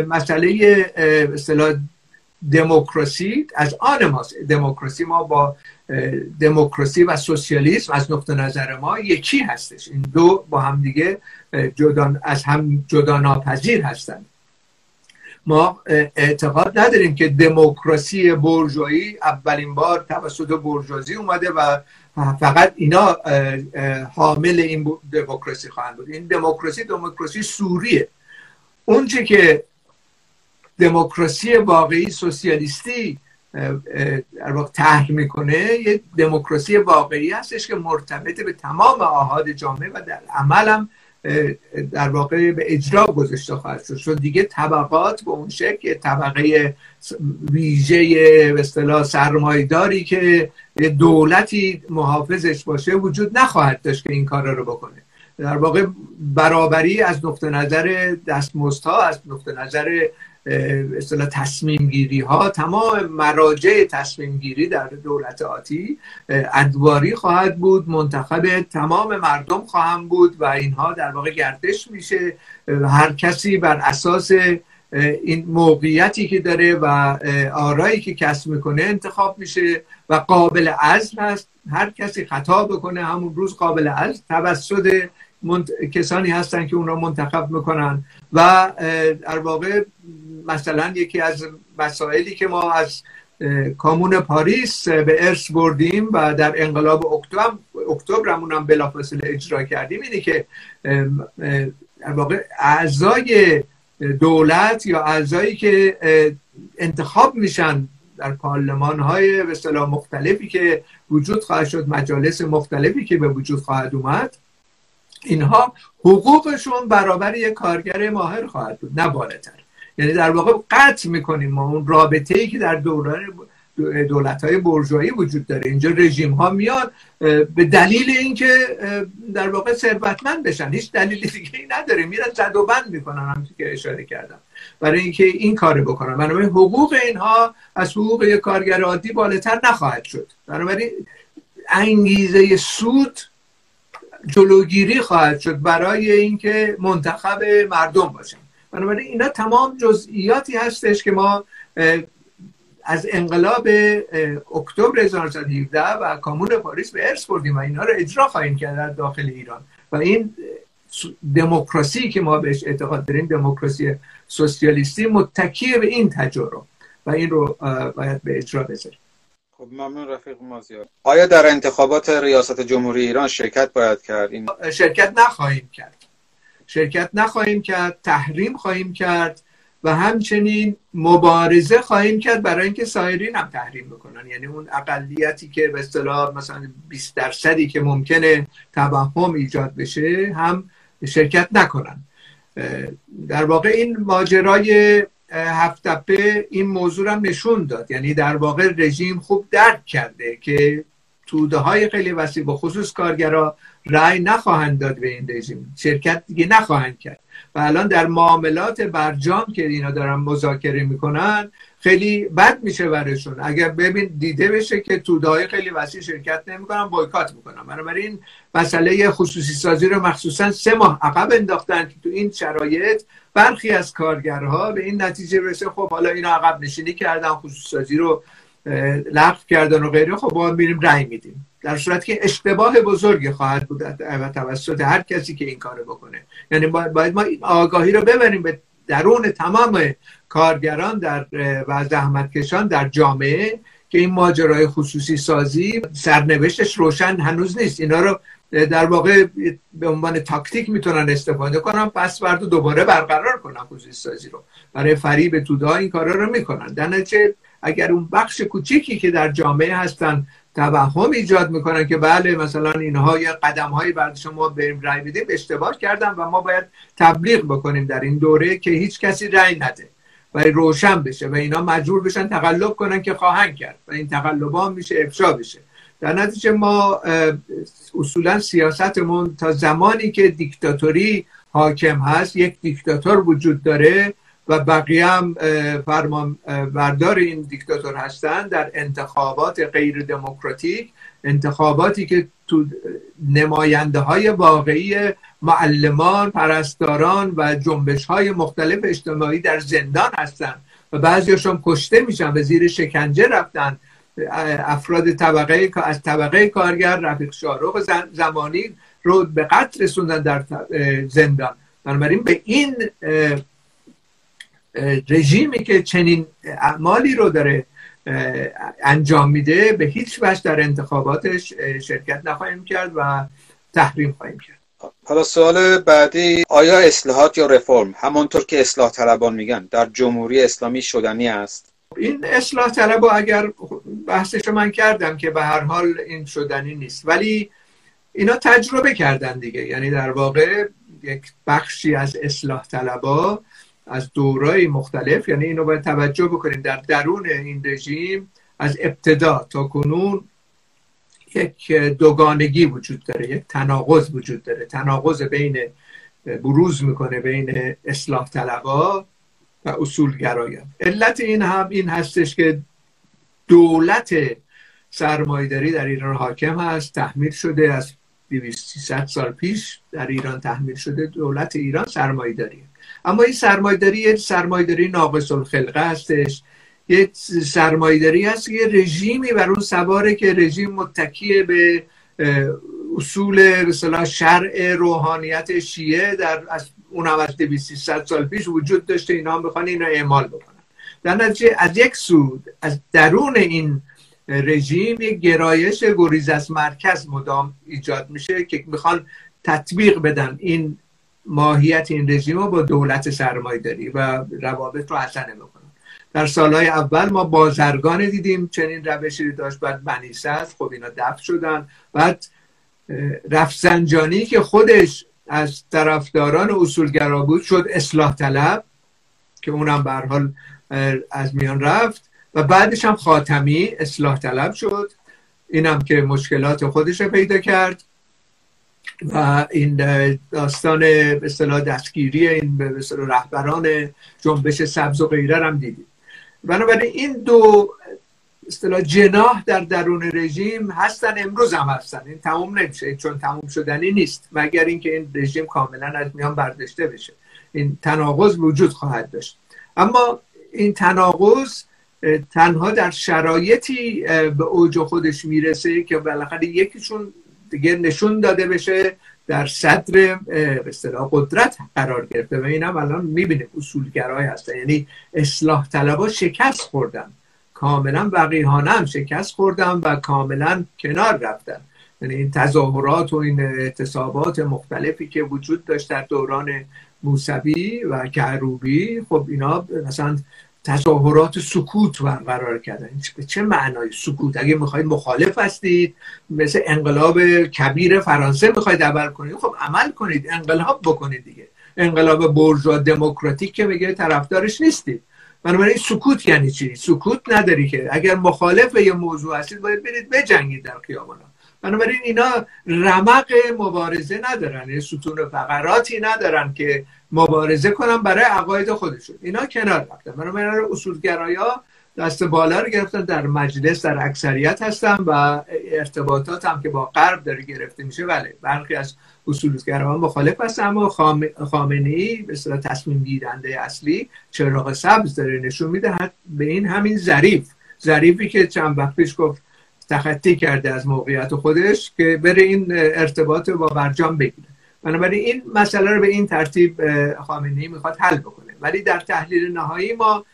مسئله اصطلاح دموکراسی از آن ماست. دموکراسی ما با دموکراسی و سوسیالیسم از نقطه نظر ما یکی هستش؟ این دو با هم دیگه جدا از هم جدا ناپذیر هستند ما اعتقاد نداریم که دموکراسی برجویی اولین بار توسط برجوازی اومده و فقط اینا حامل این دموکراسی خواهند بود. این دموکراسی دموکراسی سوریه. اونچه که دموکراسی واقعی سوسیالیستی در واقع طرح می‌کنه یه دموکراسی واقعی هستش که مرتبط به تمام آهاد جامعه و در عمل هم در واقع به اجرا گذاشته خواهد شد. چون دیگه طبقات به اون شکل طبقه ویژه به اصطلاح سرمایداری که دولتی محافظش باشه وجود نخواهد داشت که این کار رو بکنه. در واقع برابری از نقطه نظر دستمزدها از نقطه نظر اصطلاح تصمیم گیری ها تمام مراجع تصمیم گیری در دولت آتی ادواری خواهد بود منتخب تمام مردم خواهم بود و اینها در واقع گردش میشه. هر کسی بر اساس این موقعیتی که داره و آرایی که کسب می‌کنه انتخاب میشه و قابل عزل هست. هر کسی خطا بکنه همون روز قابل عزل توسط کسانی هستن که اون را منتخب می‌کنن و در واقع مثلا یکی از مسائلی که ما از کامون پاریس به ارث بردیم و در انقلاب اکتبر اکتبرمون هم بلافاصله اجرا کردیم اینه که اعضای دولت یا اعضایی که انتخاب میشن در پارلمان های به مختلفی که وجود خواهد شد مجالس مختلفی که به وجود خواهد اومد اینها حقوقشون برابر یک کارگر ماهر خواهد بود نه بالاتر. یعنی در واقع قطع می‌کنیم ما. اون رابطه ای که در دوران دولت های برجوهی وجود داره. اینجا رژیم ها میاد به دلیل اینکه در واقع ثروتمند بشن. هیچ دلیل دیگه ای نداره. میرن زد و بند می‌کنن هم که اشاره کردم. برای اینکه این کار بکنن. بنابراین حقوق اینها از حقوق یک کارگر عادی بالاتر نخواهد شد. بنابراین انگیزه سود جلوگیری خواهد شد برای اینکه منتخب مردم باشن. بنابراین اینا تمام جزئیاتی هستش که ما از انقلاب اکتبر 1917 و کامون پاریس به ارث بردیم و اینها رو اجرا خواهیم کرد در داخل ایران. و این دموکراسی که ما بهش اعتقاد داریم دموکراسی سوسیالیستی متکی به این تجربه و این رو باید به اجرا بذاریم. خب ممنون رفیق مازیار. آیا در انتخابات ریاست جمهوری ایران شرکت باید کرد؟ این... شرکت نخواهیم کرد. شرکت نخواهیم کرد تحریم خواهیم کرد و همچنین مبارزه خواهیم کرد برای اینکه سایرین هم تحریم بکنن. یعنی اون اقلیتی که به اصطلاح مثلا 20 درصدی که ممکنه توهم ایجاد بشه هم شرکت نکنن. در واقع این ماجرای هفت این موضوع هم نشون داد. یعنی در واقع رژیم خوب درک کرده که توده های خیلی وسیع به خصوص کارگرا رأی نخواهند داد به این رژیم. شرکت دیگه نخواهند کرد. و الان در معاملات برجام که اینا دارن مذاکره می‌کنن خیلی بد میشه برشون. اگر ببین دیده بشه که توده خیلی وسیع شرکت نمی‌کنن بایکات می‌کنن. بنابراین مسئله خصوصی سازی رو مخصوصا سه ماه عقب انداختن که تو این شرایط برخی از کارگرها به این نتیجه برسه خب حالا اینا عقب نشینی کردن خصوصی سازی رو لغو کردن و غیره خب ما میریم رأی میدیم. در صورت که اشتباه بزرگی خواهد بود و توسط هر کسی که این کارو بکنه. یعنی باید ما این آگاهی رو ببریم به درون تمام کارگران در و زحمتکشان در جامعه که این ماجرای خصوصی سازی سرنوشتش روشن هنوز نیست. اینا رو در واقع به عنوان تاکتیک می‌تونن استفاده کنن پس برد دوباره برقرار کنن خصوصی سازی رو. برای فریب توده این کارا رو می‌کنن. در اگر اون بخش کوچیکی که در جامعه هستن توهم ایجاد می‌کنن که بله مثلا اینها یه قدم هایی بعد شما بریم رای بدیم اشتباه کردن و ما باید تبلیغ بکنیم در این دوره که هیچ کسی رای نده و روشن بشه و اینا مجبور بشن تقلب کنن که خواهند کرد و این تقلب میشه افشا بشه. در نتیجه ما اصولا سیاستمون تا زمانی که دیکتاتوری حاکم هست یک دیکتاتور وجود داره و بقیه هم فرمان بردار این دیکتاتور هستند در انتخابات غیر دموکراتیک انتخاباتی که تو نماینده های واقعی معلمان پرستاران و جنبش های مختلف اجتماعی در زندان هستند و بعضیشون کشته میشن و زیر شکنجه رفتن. افراد طبقه از طبقه کارگر رفیق شارق زمانی رو به قتل رسوندن در زندان. بنابراین به این رژیمی که چنین اعمالی رو داره انجام میده به هیچ وجه در انتخاباتش شرکت نخواهیم کرد و تحریم خواهیم کرد. حالا سوال بعدی آیا اصلاحات یا رفرم؟ همانطور که اصلاح طلبان میگن در جمهوری اسلامی شدنی است. این اصلاح طلب اگر بحثش من کردم که به هر حال این شدنی نیست ولی اینا تجربه کردن دیگه. یعنی در واقع یک بخشی از اصلاح طلبا از دورای مختلف یعنی اینو باید توجه بکنیم. در درون این رژیم از ابتدا تا کنون یک دوگانگی وجود داره یک تناقض وجود داره. تناقض بین بروز می‌کنه بین اصلاح طلبا و اصولگرایان. علت این هم این هستش که دولت سرمایداری در ایران حاکم هست تحمیل شده از 200 سال پیش در ایران تحمیل شده. دولت ایران سرمایداری اما این سرمایداری یه سرمایداری ناقص الخلقه هستش. یه سرمایداری هست یه رژیمی بر اون سواره که رژیم متکی به اصول مثلا شرع روحانیت شیعه در از اون هم از 200 سال پیش وجود داشته. اینا هم بخوان این رو اعمال بکنن. در نتیجه از یک سود از درون این رژیم یک گرایش گریز از مرکز مدام ایجاد میشه که می‌خوان تطبیق بدن این ماهیت این رژیم رو با دولت سرمایه داری و روابط رو حسنه بکنن در سالهای اول ما بازرگان دیدیم چنین روشی داشت. بعد بنیسه خب اینا دفع شدن. بعد رفسنجانی که خودش از طرفداران اصولگرا بود شد اصلاح طلب که اونم به حال از میان رفت. و بعدش هم خاتمی اصلاح طلب شد. اینم که مشکلات خودش رو پیدا کرد. و این داستان به اصطلاح دستگیری این به رهبران جنبش سبز و غیره هم دیدیم. بنابراین این دو اصطلاح جناح در درون رژیم هستن امروز هم هستن. این تموم نمیشه چون تموم شدنی نیست. مگر اینکه این رژیم کاملا از میان برداشته بشه. این تناقض وجود خواهد داشت. اما این تناقض تنها در شرایطی به اوج خودش می‌رسه که بالاخره یکیشون دیگه نشون داده بشه در صدر به قدرت قرار گرفته و این هم الان می‌بینه اصولگرای هستن. یعنی اصلاح طلبا شکست خوردن. کاملا وقیهانه هم شکست خوردن و کاملا کنار رفتن. یعنی این تظاهرات و این اعتصابات مختلفی که وجود داشت در دوران موسوی و کروبی خب اینا مثلا تظاهرات سکوت برقرار کردن. به چه معنای سکوت؟ اگه می‌خواید مخالف هستید مثل انقلاب کبیر فرانسه می‌خواید عمل کنید خب عمل کنید انقلاب بکنید دیگه. انقلاب برجوا دموکراتیک که میگه طرفدارش نیستید. بنابراین سکوت یعنی چی؟ سکوت نداری که. اگر مخالف یه موضوع هستید باید برید بجنگید در خیابانا بنابراین اینا رمق مبارزه ندارن یه ستون فقراتی ندارن که مبارزه کنن برای عقاید خودشون. اینا کنار رفتن. بنابراین اصولگرایا دست بالا رو گرفتن در مجلس در اکثریت هستن و ارتباطات هم که با غرب داره گرفته میشه. بله برخی از اصولگراها مخالف هستن اما خامنه ای به تصمیم گیرنده اصلی چراغ سبز داره نشون میده. به این همین ظریف. ظریفی که چند وقت پیش گفت تخطی کرده از موقعیت خودش که بره این ارتباط با برجام بگیره. بنابراین این مسئله رو به این ترتیب خامنه ای می‌خواد حل بکنه. ولی در تحلیل نهایی ما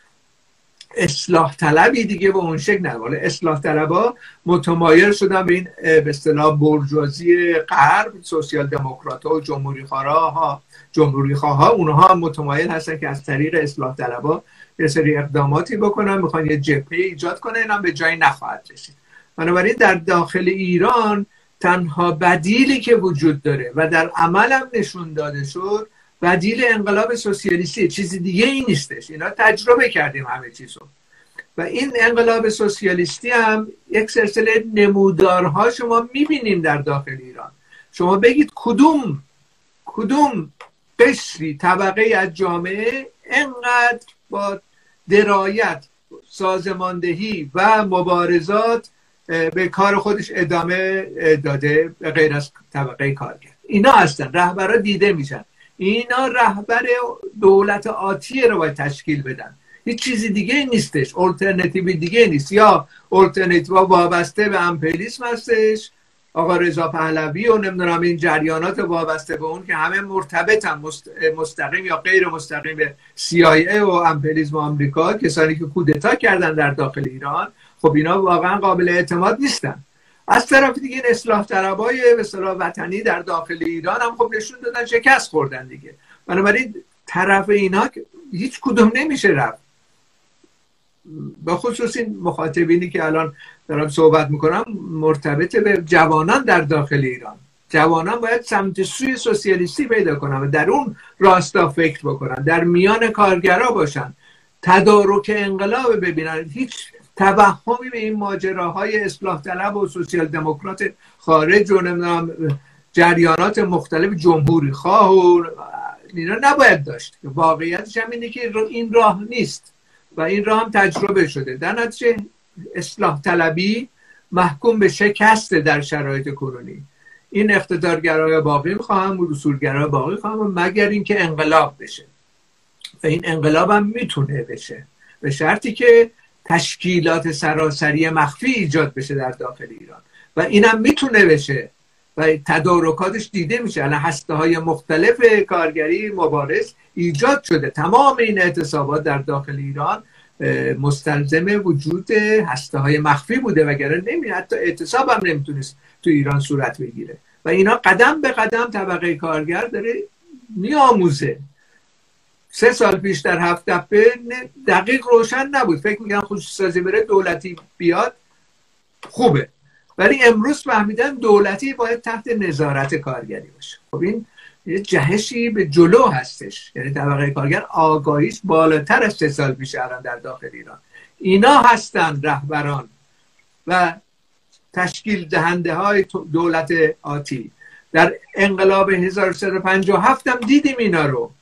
اصلاح طلبی دیگه به اون شکل نه اصلاح طلبا متمایل شدن به این به اصطلاح برجوازی غرب سوسیال دموکرات و جمهوری ها جمهوری ها اونها متمایل هستن که از طریق اصلاح طلبا یه سری اقداماتی بکنن می‌خوان یه جبهه ایجاد کنن اینم به جایی نخواهد رسید. بنابراین در داخل ایران تنها بدیلی که وجود داره و در عمل هم نشون داده شد بدیل انقلاب سوسیالیستی. چیزی دیگه ای نیستش. اینا تجربه کردیم همه چیزو. و این انقلاب سوسیالیستی هم یک سلسله نمودارها شما می‌بینیم در داخل ایران. شما بگید کدوم کدوم قشری طبقه از جامعه انقدر با درایت سازماندهی و مبارزات به کار خودش ادامه داده غیر از طبقه کارگر. اینا هستن رهبرها دیده میشن. اینا رهبر دولت آتی رو باید تشکیل بدن. هیچ چیزی دیگه نیستش الटरनेटیو دیگه نیست. یا الटरनेटیو وابسته به امپلیسم هستش آقا رضا پهلوی و نمی‌دونم این جریانات وابسته به اون که همه مرتبطن مست... مستقیم یا غیر مستقیم به CIA و امپلیزم آمریکا کسانی که کودتا کردن در داخل ایران. خب اینا واقعا قابل اعتماد نیستن. از طرف دیگه این اصلاح طلبای به وطنی در داخل ایران هم خب نشون دادن شکست خوردن دیگه. بنابراین طرف اینا هیچ کدوم نمیشه رفت. به خصوص این مخاطبینی که الان دارم صحبت می‌کنم مرتبط به جوانان در داخل ایران. جوانان باید سمت سوی سوسیالیستی پیدا کنن و در اون راستا فکر بکنن در میان کارگرا باشن تدارک انقلاب ببینن. هیچ توهمی به این ماجراهای اصلاح طلب و سوسیال دموکرات خارج و نمی‌دونم جریانات مختلف جمهوری خواه و اینا نباید داشت. واقعیتش هم اینه که این راه نیست و این راه هم تجربه شده. در نتیجه اصلاح طلبی محکوم به شکست در شرایط کنونی این اقتدارگرای باقی می‌خواهم و رسولگرای باقی خواهم مگر اینکه انقلاب بشه. و این انقلاب هم می‌تونه بشه. به شرطی که تشکیلات سراسری مخفی ایجاد بشه در داخل ایران. و اینم می‌تونه بشه و تدارکاتش دیده میشه. الان هسته های مختلف کارگری مبارز ایجاد شده. تمام این اعتصابات در داخل ایران مستلزم وجود هسته های مخفی بوده. وگرنه نمی حتی اعتصاب هم نمی‌تونست تو ایران صورت بگیره. و اینا قدم به قدم طبقه کارگر داره میآموزه. سه سال پیش در هفت دفعه دقیق روشن نبود. فکر میگم خصوص سازی بره دولتی بیاد. خوبه. ولی امروز فهمیدن دولتی باید تحت نظارت کارگری باشه. خب این یه جهشی به جلو هستش. یعنی طبقه کارگر آگاهیش بالاتر از سه سال پیش الان در داخل ایران. اینا هستند رهبران و تشکیل دهنده های دولت آتی. در انقلاب 1357 هم دیدیم اینا رو.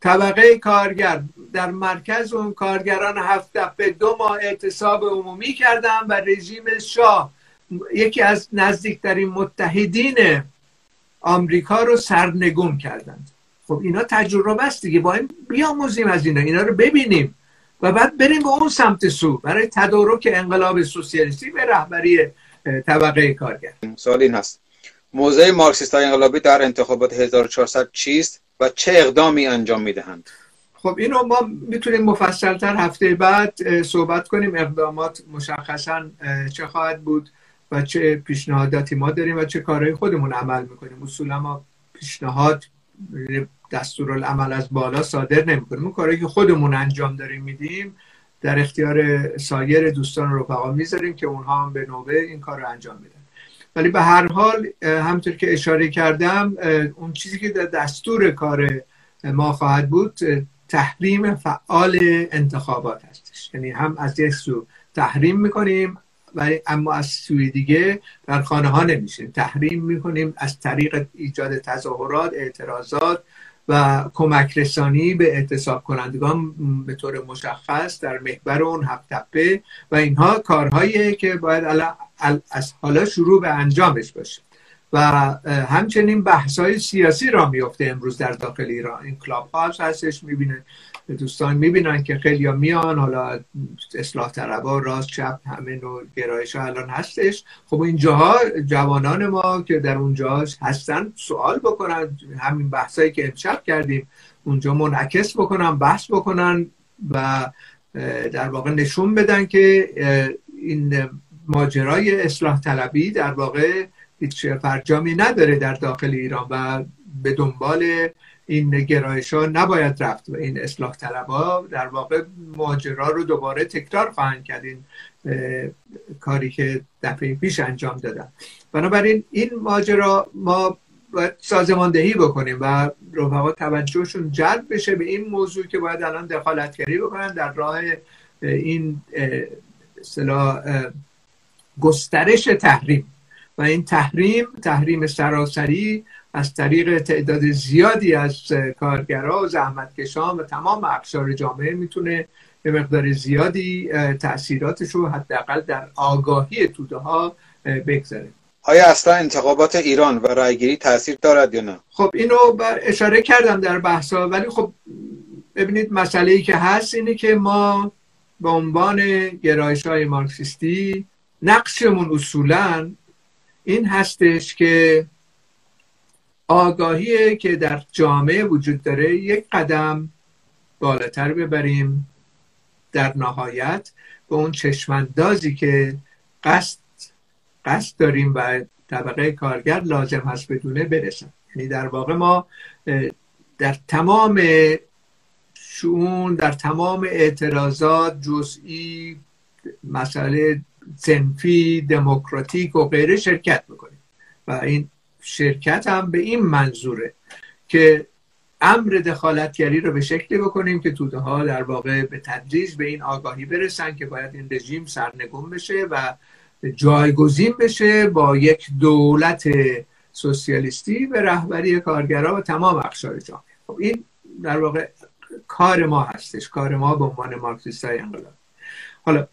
طبقه کارگر. در مرکز اون کارگران هفت دفعه دو ماه اعتصاب عمومی کردن و رژیم شاه یکی از نزدیکترین متحدین آمریکا رو سرنگون کردند. خب اینا تجربه است دیگه. با این بیاموزیم از اینا. اینا رو ببینیم. و بعد بریم به اون سمت سو. برای تدارک انقلاب سوسیالیستی به رهبری طبقه کارگر. سوال این هست. موضع مارکسیست انقلابی در انتخابات 1400 چیست؟ و چه اقدامی انجام می‌دهند. خب اینو ما می‌تونیم مفصلتر هفته بعد صحبت کنیم. اقدامات مشخصا چه خواهد بود و چه پیشنهاداتی ما داریم و چه کارهای خودمون عمل می‌کنیم. اصولا ما پیشنهاد دستورالعمل از بالا صادر نمی‌کنیم. اون کارهایی که خودمون انجام داریم میدیم در اختیار سایر دوستان و رفقا می‌ذاریم که اونها هم به نوبه این کار رو انجام میدن. ولی به هر حال همطور که اشاره کردم اون چیزی که در دستور کار ما خواهد بود تحریم فعال انتخابات هستش. یعنی هم از یک سو تحریم می‌کنیم ولی اما از سوی دیگه در خانه ها نمیشیم. تحریم می‌کنیم از طریق ایجاد تظاهرات اعتراضات و کمک رسانی به اعتصاب کنندگان به طور مشخص در محور اون هفت تپه و اینها کارهایی که باید از حالا شروع به انجامش باشه. و همچنین بحث های سیاسی را میفته امروز در داخل ایران. این کلاب هاوس هستش می‌بینه دوستان می‌بینن که خیلی میان حالا اصلاح طلبا راست چپ همه نوع گرایش ها الان هستش. خب اینجاها جوانان ما که در اونجا هستن سوال بکنن همین بحثایی که امشب کردیم اونجا منعکس بکنن بحث بکنن و در واقع نشون بدن که این ماجرای اصلاح طلبی در واقع هیچ فرجامی نداره در داخل ایران و به دنبال این گرایش ها نباید رفت و این اصلاح طلب ها در واقع ماجرا رو دوباره تکرار خواهند کرد این کاری که دفعه پیش انجام دادن. بنابراین این ماجرا ما باید سازماندهی بکنیم و رفقا توجهشون جلب بشه به این موضوع که باید الان دخالتگری بکنن در راه این اصطلاح گسترش تحریم. و این تحریم تحریم سراسری از طریق تعداد زیادی از کارگرها و زحمتکشان و تمام اقشار جامعه می‌تونه به مقدار زیادی تاثیراتش رو حداقل در آگاهی توده ها بگذاره آیا اصلا انتخابات ایران و رایگیری تاثیر دارد یا نه؟ خب اینو اشاره کردم در بحثا ولی خب ببینید مسئله ای که هست اینه که ما به عنوان گرایش های مارکسیستی نقشمون اصولا این هستش که آگاهی که در جامعه وجود داره. یک قدم بالاتر ببریم در نهایت به اون چشماندازی که قصد قصد داریم و طبقه کارگر لازم هست بدونه برسن یعنی در واقع ما در تمام شون در تمام اعتراضات جزئی مسئله سنفی دموکراتیک و غیره شرکت می‌کنیم و این شرکت هم به این منظوره که امر دخالتگری رو به شکلی بکنیم که توده ها در واقع به تدریج به این آگاهی برسن که باید این رژیم سرنگون بشه و جایگزین بشه با یک دولت سوسیالیستی به رهبری کارگرها و تمام اقشار جامعه. خب این در واقع کار ما هستش کار ما به عنوان مارکسیست های انقلاب حالا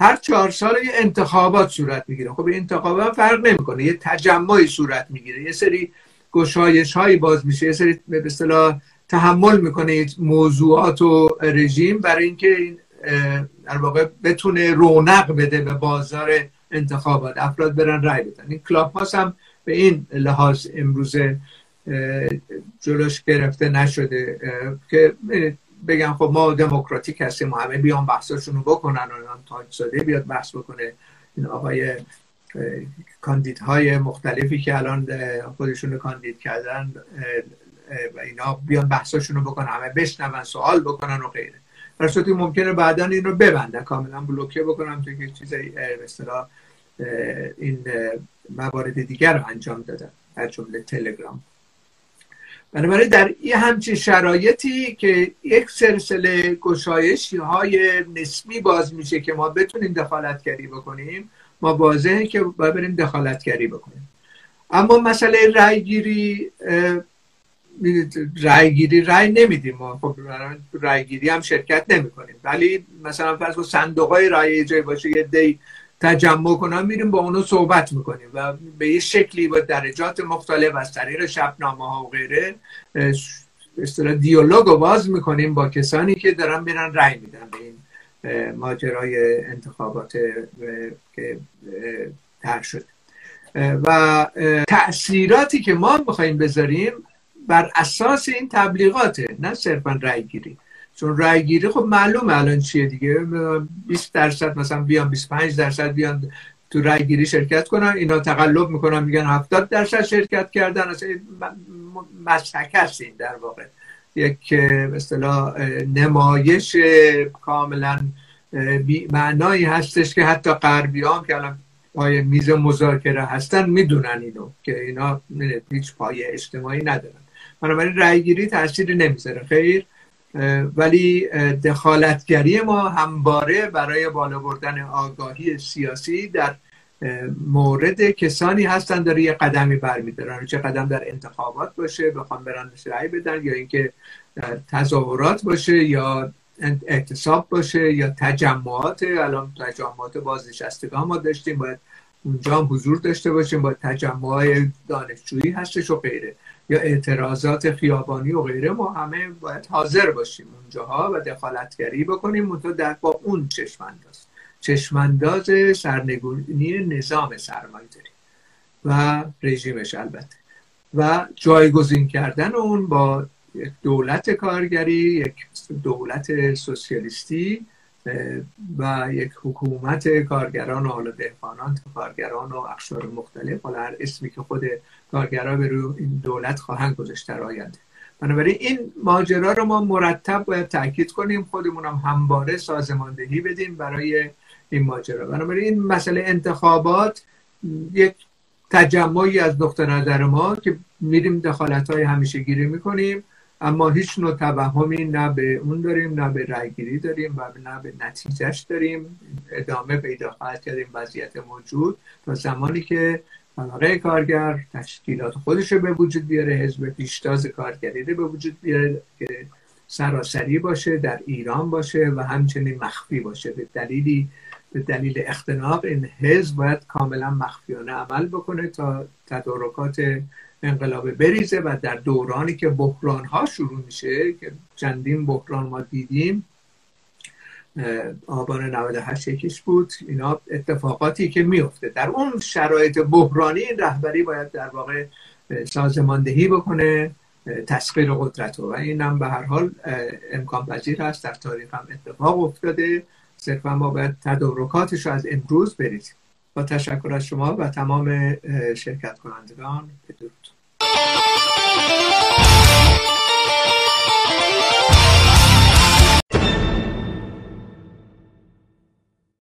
هر چهار سال یه انتخابات صورت می‌گیره. خب انتخابات فرق نمی‌کنه. یه تجمعی صورت می‌گیره. یه سری گشایش هایی باز میشه. یه سری به اصطلاح تحمل می‌کنه موضوعات و رژیم برای اینکه این در واقع بتونه رونق بده به بازار انتخابات. افراد برن رای بدن. این کلاب هاست هم به این لحاظ امروزه جلوش گرفته نشده. که بگن خب ما دموکراتیک هستیم و همه بیان بحثاشون رو بکنن و تاج زاده بیاد بحث بکنه. این آقای کاندیدهای مختلفی که الان خودشون کاندید کردن و اینا بیان بحثاشون رو بکنن همه بشنون سوال بکنن و غیره. در صورتی ممکنه بعدا این رو ببندن کاملا بلوکه بکنم تو که چیز این موارد دیگر رو انجام دادن در جمله تلگرام. بنابراین در این همچین شرایطی که یک سلسله گشایشی های نسبی باز میشه که ما بتونیم دخالتگری بکنیم ما واضحه که باید بریم دخالتگری بکنیم. اما مسئله رای گیری رای گیری رای نمیدیم ما. خب رای گیری هم شرکت نمی کنیم ولی مثلا فرض صندوق های رای جای باشه یه دی تجمع کنم میریم با اونو صحبت می‌کنیم و به یه شکلی با درجات مختلف از طریق شبنامه ها و غیره اصطلاح دیالوگ رو باز می‌کنیم با کسانی که دارن میرن رای میدن به این ماجرای انتخابات که تر شده. و تأثیراتی که ما میخواییم بذاریم بر اساس این تبلیغاته نه صرفا رای گیری چون رای گیری خب معلوم الان چیه دیگه. 20 درصد مثلا بیان 25 درصد بیان تو رای گیری شرکت کنن. اینا تقلب می‌کنن میگن 70 درصد شرکت کردن. اصلا هست این در واقع. یک اصطلاح نمایش کاملا معنایی هستش که حتی غربی هم که الان پای میز مذاکره هستن می‌دونن اینو که اینا هیچ پای اجتماعی ندارن. بنابراین رأی گیری تأثیری نمی‌ذاره. خیر؟ ولی دخالتگری ما همباره برای بالا بردن آگاهی سیاسی در مورد کسانی هستن داره یه قدمی برمیدارن چه قدم در انتخابات باشه بخوام برن رأی بدن یا اینکه تظاهرات باشه یا اعتصاب باشه یا تجمعات. الان تجمعات بازنشستگان ما داشتیم باید اونجا هم حضور داشته باشیم با تجمع دانشجویی هستش و غیره. یا اعتراضات خیابانی و غیره ما همه باید حاضر باشیم اونجاها و دخالتگری بکنیم. منتها در با اون چشمانداز. چشمانداز سرنگونی نظام سرمایه داریم و رژیمش البته. و جایگزین کردن اون با دولت کارگری یک دولت سوسیالیستی و یک حکومت کارگران و حالا دهقانان کارگران و اقشار مختلف حالا هر اسمی که خود کارگران به روی این دولت خواهند گذاشت در آینده. بنابراین این ماجرا رو ما مرتب باید تاکید کنیم خودمون هم همواره سازماندهی بدیم برای این ماجرا. بنابراین این مسئله انتخابات یک تجمعی از نقطه نظر ما که میریم دخالت های همیشه گیری می‌کنیم. اما هیچ نوع توهمی نه به اون داریم نه به رأیگیری داریم و نه به نتیجهش داریم. ادامه پیدا خواهد کردیم وضعیت موجود تا زمانی که طبقه کارگر تشکیلات خودش به وجود بیاره حزب پیشتاز کارگری به وجود بیاره که سراسری باشه در ایران باشه و همچنین مخفی باشه. به دلیلی به دلیل اختناق این حزب باید کاملا مخفیانه عمل بکنه تا تدارکات انقلاب بریزه و در دورانی که بحران ها شروع میشه که چندین بحران ما دیدیم آبان 98 یکیش بود اینا اتفاقاتی که میفته در اون شرایط بحرانی رهبری باید در واقع سازماندهی بکنه تسخیر قدرت و این هم به هر حال امکان پذیر هست در تاریخ هم اتفاق افتاده. صرفا ما باید تدارکاتش رو از امروز بریزیم. با تشکر از شما و تمام شرکت کنندگان بدرود.